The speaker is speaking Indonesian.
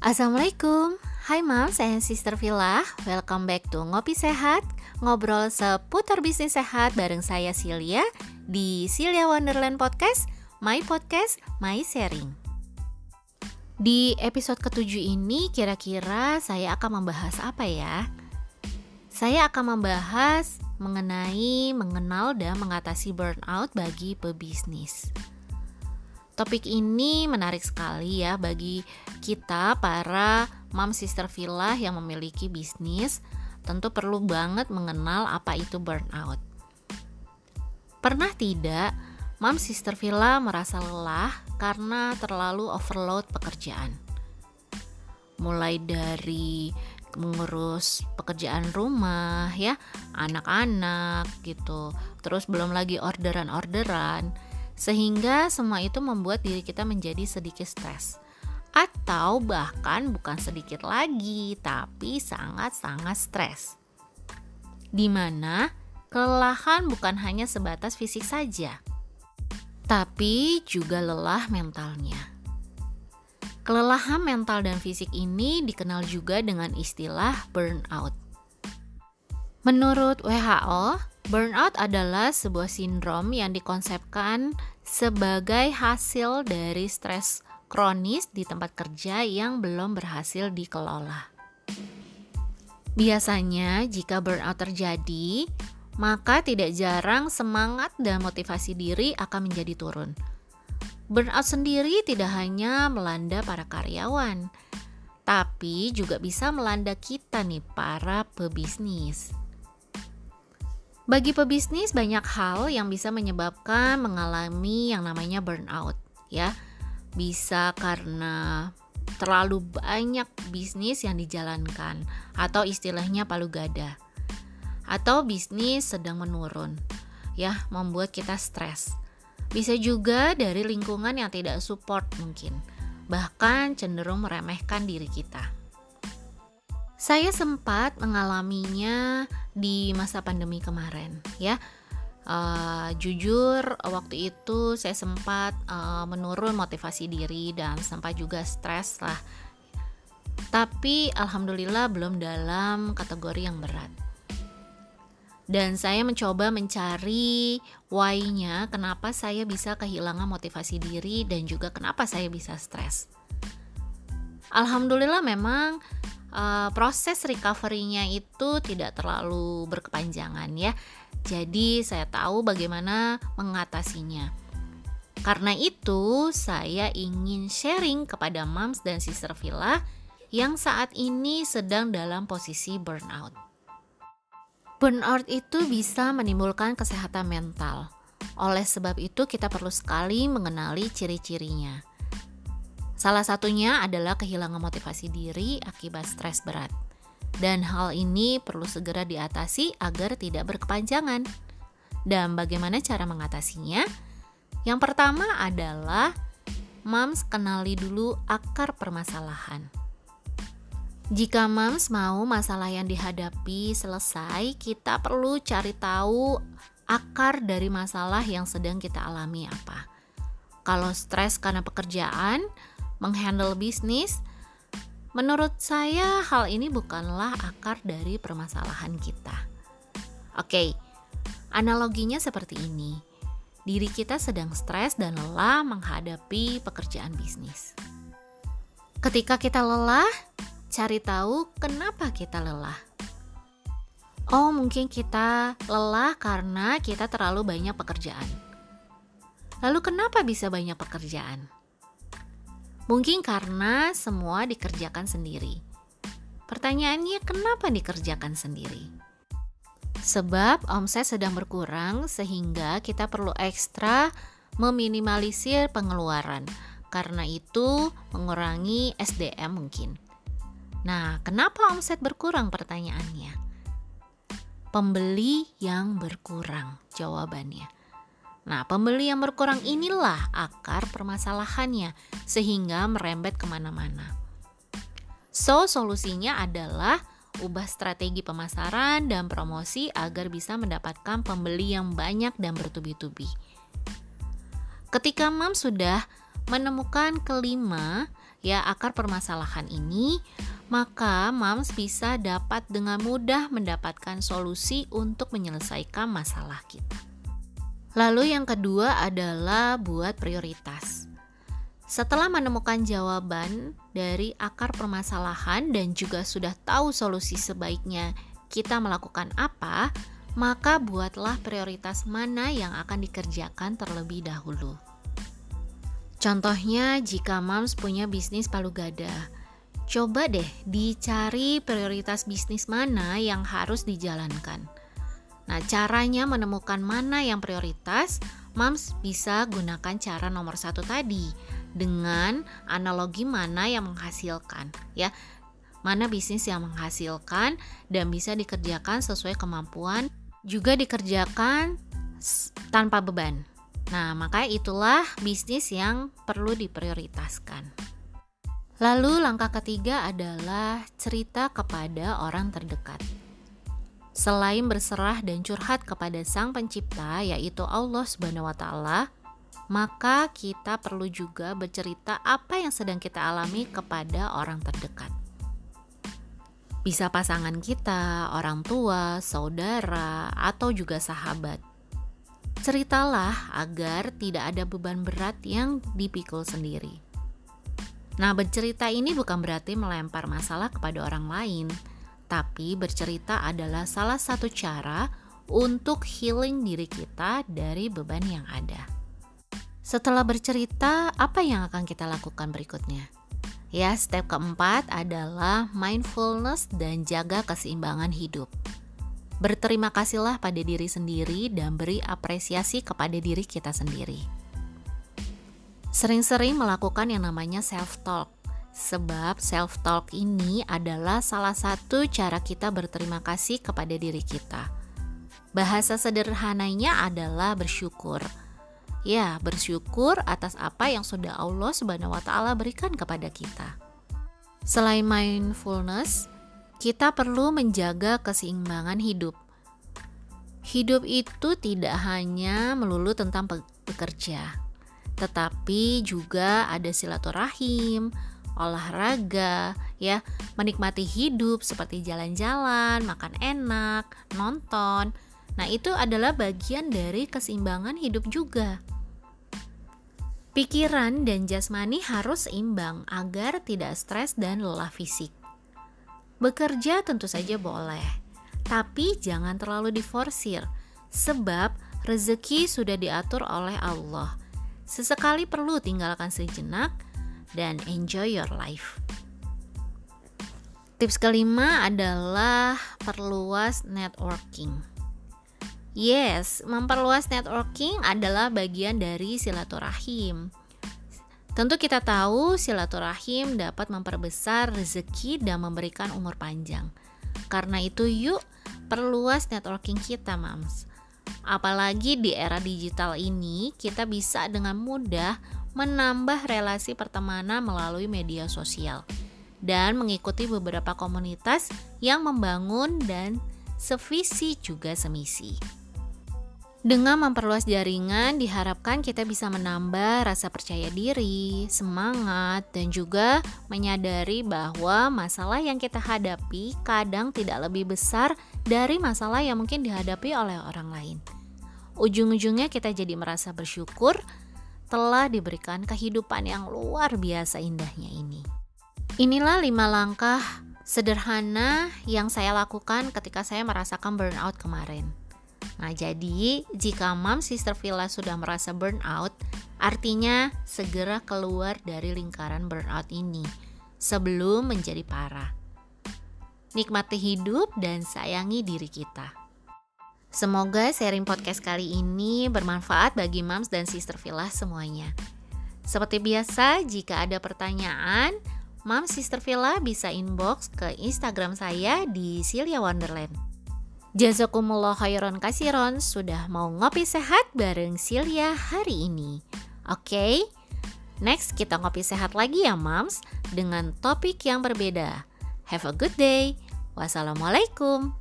Assalamualaikum, hai moms and sister Villa. Welcome back to Ngopi Sehat Ngobrol seputar bisnis sehat bareng saya Silia Di Silia Wonderland Podcast My Podcast, My Sharing. Di episode ketujuh ini kira-kira saya akan membahas apa ya? Saya akan membahas mengenai mengenal dan mengatasi burnout bagi pebisnis Topik ini menarik sekali ya bagi kita para mom sister villa yang memiliki bisnis tentu perlu banget mengenal apa itu burnout. Pernah tidak mom sister villa merasa lelah karena terlalu overload pekerjaan? Mulai dari mengurus pekerjaan rumah ya, anak-anak gitu. Terus belum lagi orderan-orderan sehingga semua itu membuat diri kita menjadi sedikit stres. Atau bahkan bukan sedikit lagi, tapi sangat-sangat stres. Di mana kelelahan bukan hanya sebatas fisik saja, tapi juga lelah mentalnya. Kelelahan mental dan fisik ini dikenal juga dengan istilah burnout. Menurut WHO, burnout adalah sebuah sindrom yang dikonsepkan sebagai hasil dari stres kronis di tempat kerja yang belum berhasil dikelola. Biasanya, jika burnout terjadi, maka tidak jarang semangat dan motivasi diri akan menjadi turun. Burnout sendiri tidak hanya melanda para karyawan, tapi juga bisa melanda kita nih para pebisnis. Bagi pebisnis banyak hal yang bisa menyebabkan mengalami yang namanya burnout ya. Bisa karena terlalu banyak bisnis yang dijalankan atau istilahnya palu gada. Atau bisnis sedang menurun ya, membuat kita stres. Bisa juga dari lingkungan yang tidak support mungkin, bahkan cenderung meremehkan diri kita. Saya sempat mengalaminya di masa pandemi kemarin, ya. Uh, jujur waktu itu saya sempat uh, menurun motivasi diri dan sempat juga stres lah. Tapi alhamdulillah belum dalam kategori yang berat. Dan saya mencoba mencari why-nya kenapa saya bisa kehilangan motivasi diri dan juga kenapa saya bisa stres. Alhamdulillah memang uh, proses recovery-nya itu tidak terlalu berkepanjangan ya. Jadi saya tahu bagaimana mengatasinya. Karena itu, saya ingin sharing kepada moms dan sister villa yang saat ini sedang dalam posisi burnout. Burnout itu bisa menimbulkan kesehatan mental. Oleh sebab itu, kita perlu sekali mengenali ciri-cirinya. Salah satunya adalah kehilangan motivasi diri akibat stres berat. Dan hal ini perlu segera diatasi agar tidak berkepanjangan. Dan bagaimana cara mengatasinya? Yang pertama adalah Mams kenali dulu akar permasalahan. Jika Mams mau masalah yang dihadapi selesai, kita perlu cari tahu akar dari masalah yang sedang kita alami apa. Kalau stres karena pekerjaan, menghandle bisnis, menurut saya hal ini bukanlah akar dari permasalahan kita. Oke, analoginya seperti ini. Diri kita sedang stres dan lelah menghadapi pekerjaan bisnis. Ketika kita lelah, cari tahu kenapa kita lelah. Oh, mungkin kita lelah karena kita terlalu banyak pekerjaan. Lalu, kenapa bisa banyak pekerjaan? Mungkin karena semua dikerjakan sendiri. Pertanyaannya, kenapa dikerjakan sendiri? Sebab omset sedang berkurang, sehingga kita perlu ekstra meminimalisir pengeluaran. Karena itu, mengurangi SDM mungkin. Nah, kenapa omset berkurang? Pertanyaannya, pembeli yang berkurang. Jawabannya, Nah, pembeli yang berkurang inilah akar permasalahannya, sehingga merembet ke mana-mana. So, solusinya adalah ubah strategi pemasaran dan promosi agar bisa mendapatkan pembeli yang banyak dan bertubi-tubi. Ketika Mam sudah menemukan kelima ya akar permasalahan ini, maka moms bisa dapat dengan mudah mendapatkan solusi untuk menyelesaikan masalah kita. Lalu yang kedua adalah buat prioritas. Setelah menemukan jawaban dari akar permasalahan dan juga sudah tahu solusi sebaiknya kita melakukan apa, maka buatlah prioritas mana yang akan dikerjakan terlebih dahulu. Contohnya, jika moms punya bisnis palu gada, coba deh dicari prioritas bisnis mana yang harus dijalankan. Nah, caranya menemukan mana yang prioritas, moms bisa gunakan cara nomor satu tadi dengan analogi mana yang menghasilkan, ya mana bisnis yang menghasilkan dan bisa dikerjakan sesuai kemampuan juga dikerjakan tanpa beban. Nah, maka itulah bisnis yang perlu diprioritaskan. Lalu, langkah ketiga adalah cerita kepada orang terdekat. Selain berserah dan curhat kepada Sang Pencipta, yaitu Allah Subhanahu wa Ta'ala, maka kita perlu juga bercerita apa yang sedang kita alami kepada orang terdekat. Bisa pasangan kita, orang tua, saudara, atau juga sahabat. Ceritalah agar tidak ada beban berat yang dipikul sendiri. Nah, bercerita ini bukan berarti melempar masalah kepada orang lain, tapi bercerita adalah salah satu cara untuk healing diri kita dari beban yang ada. Setelah bercerita, apa yang akan kita lakukan berikutnya? Ya, step keempat adalah mindfulness dan jaga keseimbangan hidup. Berterima kasihlah pada diri sendiri dan beri apresiasi kepada diri kita sendiri. Sering-sering melakukan yang namanya self-talk, sebab self-talk ini adalah salah satu cara kita berterima kasih kepada diri kita. Bahasa sederhananya adalah bersyukur Ya, bersyukur atas apa yang sudah Allah Subhanahu wa taala berikan kepada kita. Selain mindfulness, kita perlu menjaga keseimbangan hidup. Hidup itu tidak hanya melulu tentang bekerja, tetapi juga ada silaturahim, olahraga, ya, menikmati hidup seperti jalan-jalan, makan enak, nonton. Nah, itu adalah bagian dari keseimbangan hidup juga. Pikiran dan jasmani harus seimbang agar tidak stres dan lelah fisik. Bekerja tentu saja boleh, tapi jangan terlalu diforsir, sebab rezeki sudah diatur oleh Allah. Sesekali perlu tinggalkan sejenak dan enjoy your life. Tips kelima adalah perluas networking. Yes, memperluas networking adalah bagian dari silaturahim. Tentu kita tahu silaturahim dapat memperbesar rezeki dan memberikan umur panjang. Karena itu yuk perluas networking kita, Mams. Apalagi di era digital ini, kita bisa dengan mudah menambah relasi pertemanan melalui media sosial dan mengikuti beberapa komunitas yang membangun dan sevisi juga semisi. Dengan memperluas jaringan, diharapkan kita bisa menambah rasa percaya diri, semangat, dan juga menyadari bahwa masalah yang kita hadapi kadang tidak lebih besar dari masalah yang mungkin dihadapi oleh orang lain. Ujung-ujungnya, kita jadi merasa bersyukur telah diberikan kehidupan yang luar biasa indahnya ini. Inilah lima langkah sederhana yang saya lakukan ketika saya merasakan burnout kemarin. Nah, jadi jika Mom Sister Villa sudah merasa burnout, artinya segera keluar dari lingkaran burnout ini sebelum menjadi parah. Nikmati hidup dan sayangi diri kita. Semoga sharing podcast kali ini bermanfaat bagi Moms dan Sister Villa semuanya. Seperti biasa, jika ada pertanyaan, Mom Sister Villa bisa inbox ke Instagram saya di Celia Wonderland. Jazakumullah khairan kasiron sudah mau ngopi sehat bareng Silya hari ini. Oke, okay? next kita ngopi sehat lagi ya mams dengan topik yang berbeda. Have a good day. Wassalamualaikum.